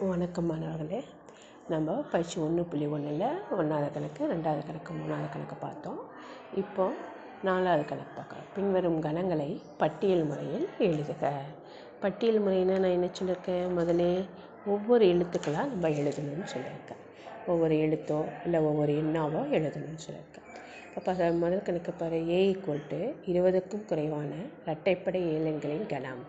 வணக்கம் மாணவர்களே. நம்ம பயிற்சி ஒன்று புள்ளி ஒன்றில் ஒன்றாவது கணக்கு ரெண்டாவது கணக்கு மூணாவது கணக்கு பார்த்தோம். இப்போ நாலாவது கணக்கு பார்க்கலாம். பின்வரும் கணங்களை பட்டியல் முறையில் எழுதுக. பட்டியல் முறைன்னா நான் என்ன சொல்லியிருக்கேன் முதல்ல ஒவ்வொரு எழுத்துக்களாக நம்ம எழுதணும்னு சொல்லியிருக்கேன் ஒவ்வொரு எழுத்தோ இல்லை ஒவ்வொரு எண்ணாவோ எழுதணும்னு சொல்லியிருக்கேன் அப்போ அதை முதல் கணக்கு ஏ ஈக்குவல் டு இருபதுக்கும் குறைவான இரட்டைப்படை ஏழெண்களின் கணம்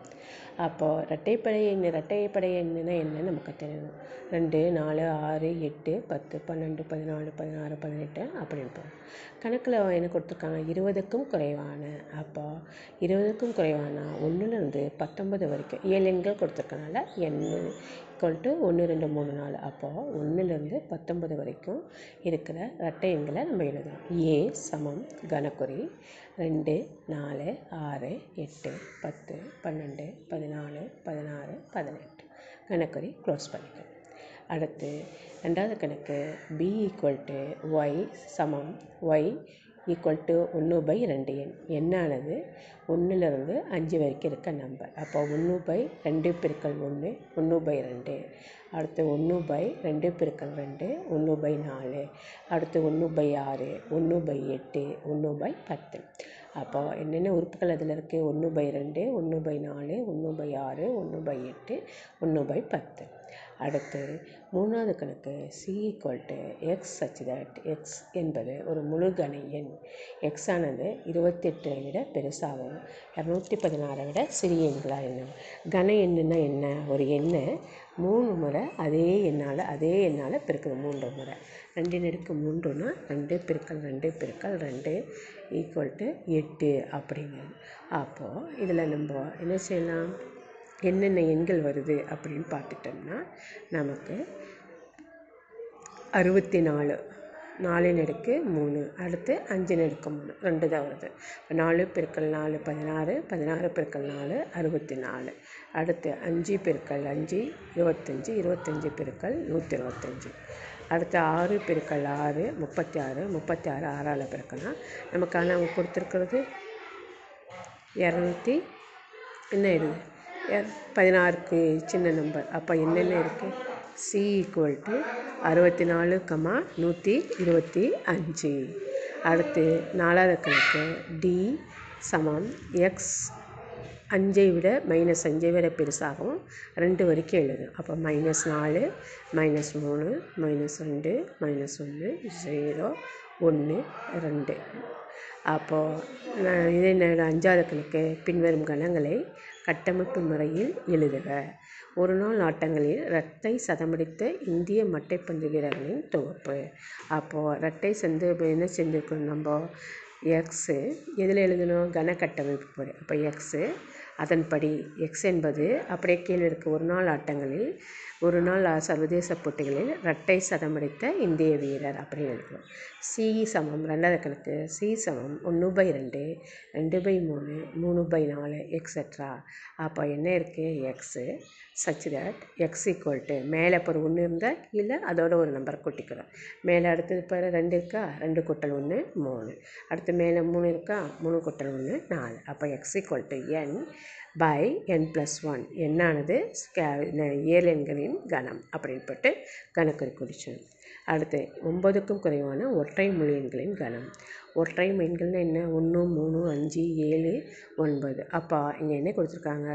அப்போது இரட்டைப்படை எண் இரட்டைப்படை எண்ணுனா என்ன நமக்கு தெரியணும் ரெண்டு நாலு ஆறு எட்டு பத்து பன்னெண்டு பதினாலு பதினாறு பதினெட்டு அப்படின்னு போகும் கணக்கில் என்ன கொடுத்துருக்காங்க? இருபதுக்கும் குறைவான. அப்போ இருபதுக்கும் குறைவான? ஒன்றுலேருந்து பத்தொன்பது வரைக்கும் ஏழு எண்கள் கொடுத்துருக்கனால எண்ணு ஈக்குவல் டு ஒன்று ரெண்டு மூணு நாலு. அப்போது ஒன்றுலேருந்து பத்தொன்பது வரைக்கும் இருக்கிற இரட்டை எண்களை நம்ம எழுதணும். ஏ சமம். கனக்குறி. ரெண்டு நாலு ஆறு எட்டு பத்து பன்னெண்டு பதினாலு பதினாறு பதினெட்டு. கணக்குறி க்ளோஸ் பண்ணிக்கணும் அடுத்து ரெண்டாவது கணக்கு பி ஈக்குவல் டு ஒய் சமம். ஒய் ஈக்குவல் டு ஒன்று பை ரெண்டு எண் எண்ணானது ஒன்றுலேருந்து அஞ்சு வரைக்கும் இருக்க நம்பர் அப்போ ஒன்று பை ரெண்டு பெருக்கல் ஒன்று ஒன்று பை ரெண்டு அடுத்து ஒன்று பை ரெண்டு பெருக்கல் ரெண்டு ஒன்று பை நாலு அடுத்து ஒன்று பை ஆறு ஒன்று பை எட்டு ஒன்று பை பத்து அப்போ என்னென்ன உறுப்புகள் அதில் இருக்குது ஒன்று பை ரெண்டு ஒன்று பை நாலு ஒன்று பை ஆறு ஒன்று பை எட்டு ஒன்று பை பத்து அடுத்து மூணாவது கணக்கு C equal to X such that X என்பது ஒரு முழு கன எண். எக்ஸ் ஆனது இருபத்தெட்டை விட பெருசாகவும் இரநூத்தி பதினாறை விட சிறிய எண்களாக எண்ணும் கன எண்ணுன்னா என்ன? ஒரு எண்ணை. மூணு முறை அதே எண்ணால் அதே எண்ணால் பெருக்கணும் மூன்று முறை. ரெண்டு நெடுக்கு மூன்றுன்னா ரெண்டு பெருக்கல் ரெண்டு பெருக்கல் ரெண்டு ஈக்குவல் டு எட்டு அப்படிங்கிறது. அப்போது இதில் நம்ம என்ன செய்யலாம்? என்னென்ன எண்கள் வருது அப்படின்னு பார்த்துட்டோம்னா நமக்கு அறுபத்தி நாலு நாலு நெடுக்கு மூணு அடுத்து அஞ்சு அடுக்கு மூணு ரெண்டு தான் வருது. இப்போ நாலு பெருக்கல் நாலு பதினாறு பதினாறு பெருக்கல் நாலு அறுபத்தி நாலு. அடுத்து அஞ்சு பெருக்கல் அஞ்சு இருபத்தஞ்சி இருபத்தஞ்சி பெருக்கல் நூற்றி இருபத்தஞ்சி. அடுத்து ஆறு பெருக்கல் ஆறு முப்பத்தி ஆறு முப்பத்தி ஆறு ஆறால் பெருக்கலாம் நமக்கான அவங்க கொடுத்துருக்கிறது? இரநூத்தி என்ன இருக்குது பதினாறுக்கு சின்ன நம்பர். அப்போ என்னென்ன இருக்குது சி ஈக்குவல் டு அறுபத்தி நாலு கமா நூற்றி இருபத்தி அஞ்சு. அடுத்து நாலாவது கணக்கு. டி சமம். எக்ஸ் அஞ்சை விட மைனஸ் அஞ்சை விட பெருசாகவும் ரெண்டு வரைக்கும் எழுதும். அப்போ மைனஸ் நாலு மைனஸ் மூணு மைனஸ் ரெண்டு மைனஸ் ஒன்று ஜீரோ ஒன்று ரெண்டு. அப்போது இதே நேரம் அஞ்சாவது கணக்கு பின்வரும் கணங்களை கட்டமைப்பு முறையில் எழுதுக. ஒரு நாள் ஆட்டங்களில் இரட்டை சதமடித்த இந்திய மட்டைப்பந்து வீரர்களின் தொகுப்பு. அப்போது ரெட்டை சந்து என்ன செஞ்சுருக்கணும் நம்ம? எக்ஸு எதில் எழுதணும்? கன கட்டமைப்பு முறை. அப்போ எக்ஸு அதன்படி எக்ஸ் என்பது அப்படியே கீழே இருக்க ஒரு நாள் ஆட்டங்களில் ஒரு நாள் சர்வதேச போட்டிகளில் இரட்டை சதமடித்த இந்திய வீரர் அப்படின்னு எழுதணும் சி சமம் ரெண்டாவது கணக்கு. சி சமம் ஒன்று பை ரெண்டு ரெண்டு பை மூணு மூணு பை நாலு எக்ஸெட்ரா அப்போ என்ன இருக்குது X such that X equal to மேலே இப்போ ஒரு ஒன்று இருந்தால் கீழே அதோட ஒரு நம்பர் கூட்டிக்கிறோம். மேலே அடுத்தது இப்போ ரெண்டு இருக்கா? ரெண்டு கூட்டல் ஒன்று மூணு. அடுத்து மேலே மூணு இருக்கா? மூணு கூட்டல் ஒன்று நாலு. அப்போ X equal to N by N plus one என்னானது? ஏழு எண்களின் கணம் அப்படின்பட்டு கணக்கு குறிச்சோம் அடுத்து ஒம்பதுக்கும் குறைவான ஒற்றை மொழி எண்களின் கணம். ஒற்றை எண்கள்னால் என்ன? ஒன்று மூணு அஞ்சு ஏழு ஒன்பது. அப்போ இங்கே என்ன கொடுத்துருக்காங்க?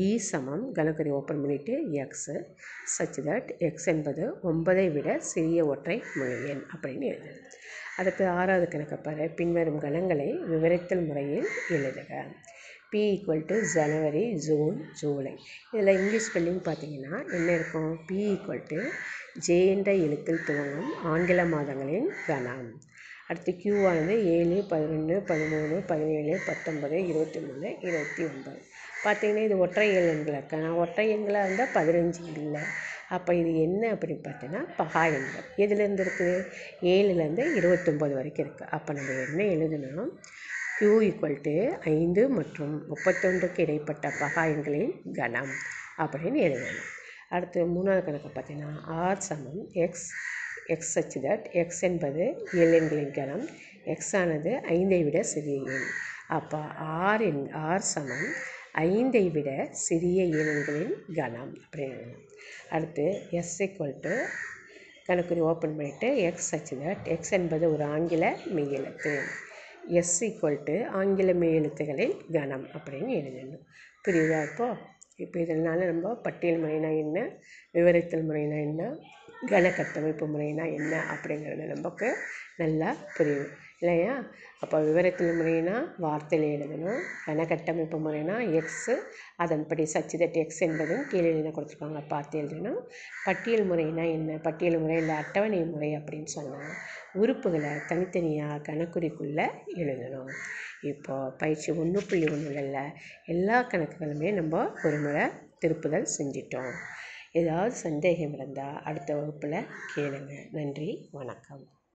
இ e சமம் கணக்கறி ஓப்பன் பண்ணிவிட்டு எக்ஸு சச் தட் எக்ஸ் என்பது ஒன்பதை விட சிறிய ஒற்றை மொழி எண் அப்படின்னு எழுதுது. அடுத்து ஆறாவது கணக்கை பாரு. பின்வரும் கணங்களை விவரித்தல் முறையில் எழுதுக. B equal to January June July இதில் இங்கிலீஷ் ஸ்பெல்லிங் பார்த்தீங்கன்னா என்ன இருக்கும்? பி ஈக்குவல் டு ஜே என்ற எழுத்தில் துவங்கும் ஆங்கில மாதங்களின் கணம் அடுத்து கியூவானது ஏழு பதினொன்று பதிமூணு பதினேழு பத்தொன்பது இருபத்தி மூணு இருபத்தி ஒன்பது. பார்த்தீங்கன்னா இது ஒற்றை எண் எண்களாக நான் ஒற்றை எண்களாக இருந்தால் பதினஞ்சு இல்லை. அப்போ இது என்ன அப்படின்னு பார்த்தீங்கன்னா பகா எண்கள். எதுலேருந்து இருக்குது ஏழுலேருந்து இருபத்தொம்போது வரைக்கும் இருக்குது அப்போ நம்ம என்ன எழுதணும்? Q ஈக்குவல் ஐந்து மற்றும் முப்பத்தொன்றுக்கு இடைப்பட்ட பகா எண்களின் கணம். அப்படின்னு எழுதணும். அடுத்து மூணாவது கணக்கு பார்த்தீங்கன்னா ஆர் சமம் X X such that X என்பது ஏழு எண்களின் கணம். எக்ஸ் ஆனது ஐந்தை விட சிறிய எண். அப்போ ஆர் என் ஆர் சமம் ஐந்தை விட சிறிய எண்களின் கணம். அப்படின்னு அடுத்து எஸ் ஈக்குவல் டு கணக்குறி ஓப்பன் பண்ணிவிட்டு எக்ஸ் சச் தட் எக்ஸ் என்பது ஒரு ஆங்கில மெய்யெழுத்து. எஸ் ஈக்குவல் டு ஆங்கில மெய்யெழுத்துகளின் கணம் அப்படின்னு எழுதணும். புரியுதா இப்போது இப்போ இதனால் நம்ம பட்டியல் முறைனா என்ன விவரித்தல் முறைனா என்ன கணக்கட்டமைப்பு முறைனா என்ன அப்படிங்கிறது நமக்கு நல்லா புரியும். இல்லையா? அப்போ விவரத்தில் முறைனா வார்த்தையில் எழுதணும் கணக்கட்டமைப்பு முறைனா எக்ஸு அதன்படி சச்சிதட் எக்ஸ் என்பதும் கீழே என்ன கொடுத்துருக்காங்க பார்த்து எழுதணும். பட்டியல் முறைனா என்ன? பட்டியல் முறையில் அட்டவணை முறை அப்படின்னு சொன்னால் உறுப்புகளை தனித்தனியாக கணக்குறிக்குள்ளே எழுதணும். இப்போது பயிற்சி ஒன்று புள்ளி ஒன்றுல எல்லா கணக்குகளுமே நம்ம ஒரு முறை திருப்புதல் செஞ்சிட்டோம். ஏதாவது சந்தேகம் இருந்தால் அடுத்த வகுப்பில் கேளுங்கள் நன்றி. வணக்கம்.